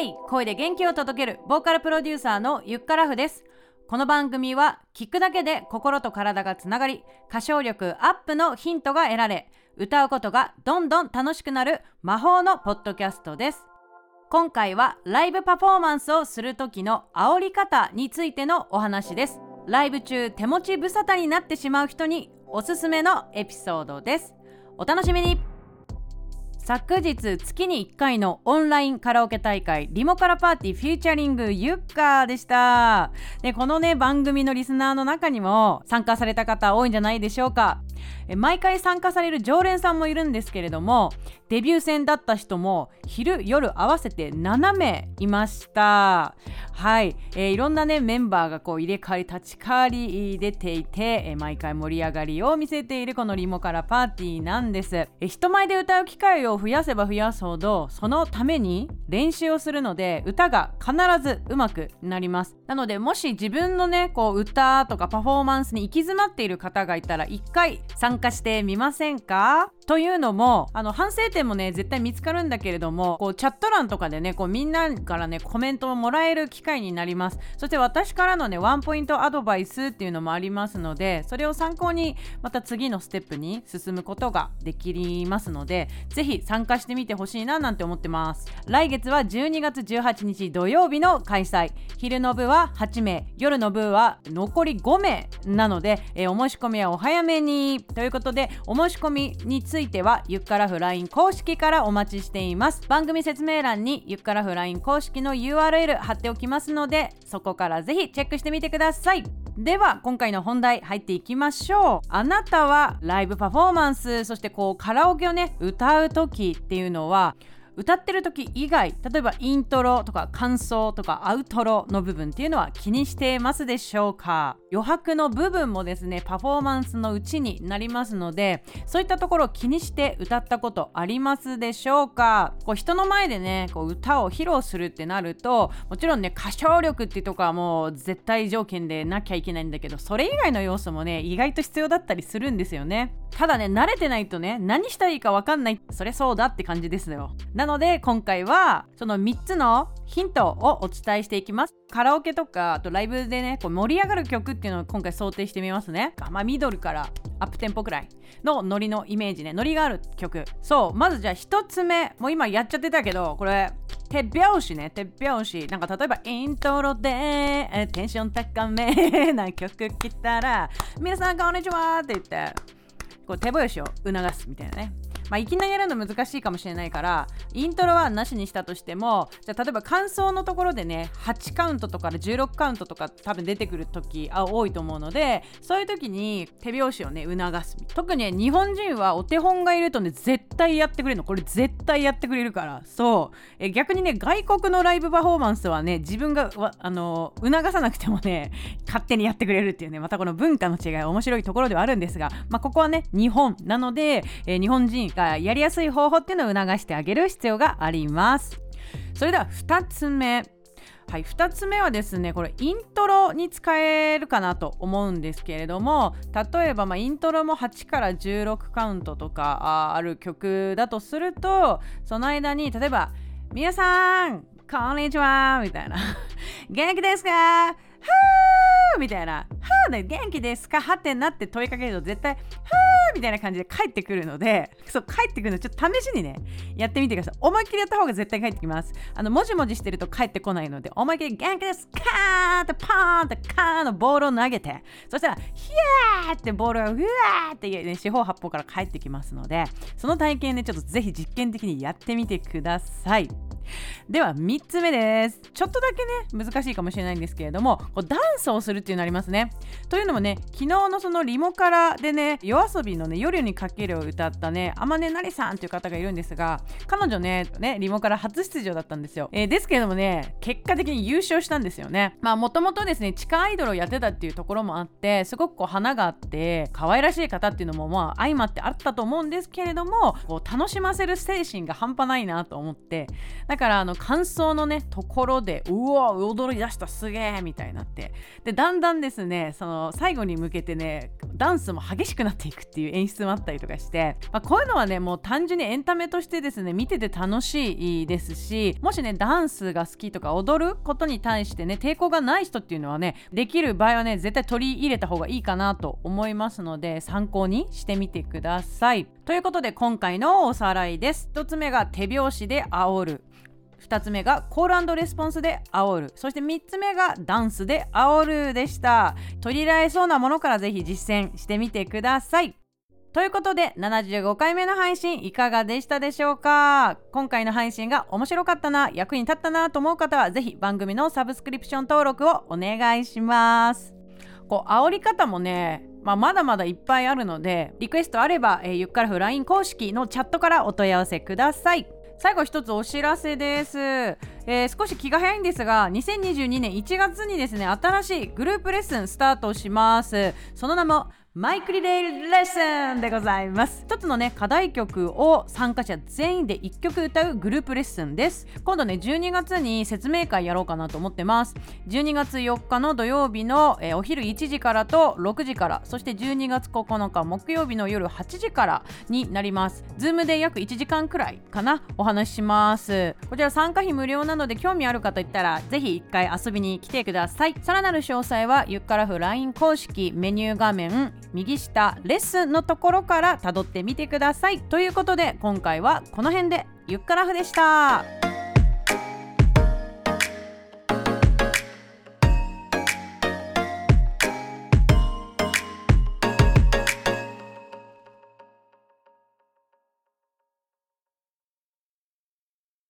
イ声で元気を届けるボーカルプロデューサーのゆっからふです。この番組は聞くだけで心と体がつながり歌唱力アップのヒントが得られ歌うことがどんどん楽しくなる魔法のポッドキャストです。今回はライブパフォーマンスをする時の煽り方についてのお話です。ライブ中手持ち無沙汰になってしまう人におすすめのエピソードです。お楽しみに。昨日月に1回のオンラインカラオケ大会リモカラパーティーフューチャリングユッカーでした。でこのね番組のリスナーの中にも参加された方多いんじゃないでしょうか。毎回参加される常連さんもいるんですけれどもデビュー戦だった人も昼夜合わせて7名いました。はい、えー、いろんなねメンバーがこう入れ替わり立ち替わり出ていて、えー、毎回盛り上がりを見せているこのリモカラパーティーなんです、えー、人前で歌う機会を増やせば増やすほどそのために練習をするので歌が必ず上手くなります。なのでもし自分のねこう歌とかパフォーマンスに行き詰まっている方がいたら一回参加してみませんか？というのもあの反省点もね絶対見つかるんだけれどもこうチャット欄とかでねこうみんなからねコメントをもらえる機会になります。そして私からのねワンポイントアドバイスっていうのもありますのでそれを参考にまた次のステップに進むことができますのでぜひ参加してみてほしいななんて思ってます。来月は12月18日土曜日の開催。昼の部は8名夜の部は残り5名なので、えー、お申し込みはお早めに。ということでお申し込みについていてはゆっからフ LINE 公式からお待ちしています。番組説明欄にゆっからフライン公式の URL 貼っておきますのでそこからぜひチェックしてみてください。では今回の本題入っていきましょう。あなたはライブパフォーマンスそしてこうカラオケをね歌う時っていうのは歌ってる時以外例えばイントロとか感想とかアウトロの部分っていうのは気にしてますでしょうか？余白の部分もですねパフォーマンスのうちになりますのでそういったところを気にして歌ったことありますでしょうか？こう人の前でねこう歌を披露するってなるともちろんね歌唱力っていうとこはもう絶対条件でなきゃいけないんだけどそれ以外の要素もね意外と必要だったりするんですよね。ただね慣れてないとね何したらいいか分かんない。それそうだって感じですよ。なので今回はその3つのヒントをお伝えしていきます。カラオケとかあとライブでねこう盛り上がる曲っていうのを今回想定してみますね。まあミドルからアップテンポくらいのノリのイメージね。ノリがある曲。そうまずじゃあ1つ目。もう今やっちゃってたけどこれ手拍子ね。手拍子。なんか例えばイントロでテンション高め な曲来たら皆さんこんにちはって言ってこう手拍子を促すみたいなね。まあ、いきなりやるの難しいかもしれないからイントロはなしにしたとしてもじゃ例えば感想のところでね8カウントとかで16カウントとか多分出てくる時あ多いと思うのでそういう時に手拍子をね促す。特に、ね、日本人はお手本がいるとね絶対やってくれるの。これ絶対やってくれるから。そう。え逆にね外国のライブパフォーマンスはね自分があの促さなくてもね勝手にやってくれるっていうねまたこの文化の違い面白いところではあるんですが、まあ、ここはね日本。なので、え、日本人かやりやすい方法っていうのを促してあげる必要があります。それでは2つ目。はい、2つ目はですねこれイントロに使えるかなと思うんですけれども例えば、ま、イントロも8から16カウントとかある曲だとするとその間に例えば「皆さんこんにちは」みたいな「元気ですかはー！みたいな「はー！ね元気ですか?」はてなって問いかけると絶対「はー！みたいな感じで帰ってくるので、そう、帰ってくるのちょっと試しにね、やってみてください。思いっきりやった方が絶対帰ってきます。あの、もじもじしてると帰ってこないので、思いっきり元気ですカーってパーンってカーンのボールを投げて、そしたら、ヒヤーってボールがうわーって、ね、四方八方から帰ってきますので、その体験ね、ちょっとぜひ実験的にやってみてください。では3つ目ですちょっとだけね難しいかもしれないんですけれどもこうダンスをするっていうのありますねというのもね昨日のそのリモカラでね yoasobi のね夜にかけるを歌ったね天音なりさんという方がいるんですが彼女ねねリモカラ初出場だったんですよ、えー、ですけれどもね結果的に優勝したんですよね。まあもともとですね地下アイドルをやってたっていうところもあってすごくこう花があって可愛らしい方っていうのもまあ相まってあったと思うんですけれどもこう楽しませる精神が半端ないなと思って。だからあの感想のねところでうわ踊り出したすげえみたいになって。でだんだんですねその最後に向けてねダンスも激しくなっていくっていう演出もあったりとかして、まあ、こういうのはねもう単純にエンタメとしてですね見てて楽しいですしもしねダンスが好きとか踊ることに対してね抵抗がない人っていうのはねできる場合はね絶対取り入れた方がいいかなと思いますので参考にしてみてください。ということで今回のおさらいです。1つ目が手拍子で煽る。2つ目がコールレスポンスで煽るそして3つ目がダンスで煽るでした取り入れられそうなものからぜひ実践してみてくださいということで75回目の配信いかがでしたでしょうか？今回の配信が面白かったな役に立ったなと思う方はぜひ番組のサブスクリプション登録をお願いします。こう煽り方もねまあ、まだまだいっぱいあるのでリクエストあれば、えー、ゆっからふ LINE 公式のチャットからお問い合わせください。最後一つお知らせです、えー、少し気が早いんですが2022年1月にですね新しいグループレッスンスタートします。その名もマイクリレーレッスンでございます。一つのね課題曲を参加者全員で1曲歌うグループレッスンです。今度ね12月に説明会やろうかなと思ってます。12月4日の土曜日の、えー、お昼1時からと6時からそして12月9日木曜日の夜8時からになります。ズームで約1時間くらいかなお話しします。こちら参加費無料なので興味ある方いったらぜひ1回遊びに来てください。さらなる詳細はゆっからふ LINE 公式メニュー画面右下レッスンのところからたどってみてください。ということで今回はこの辺で。ゆっくらふでした。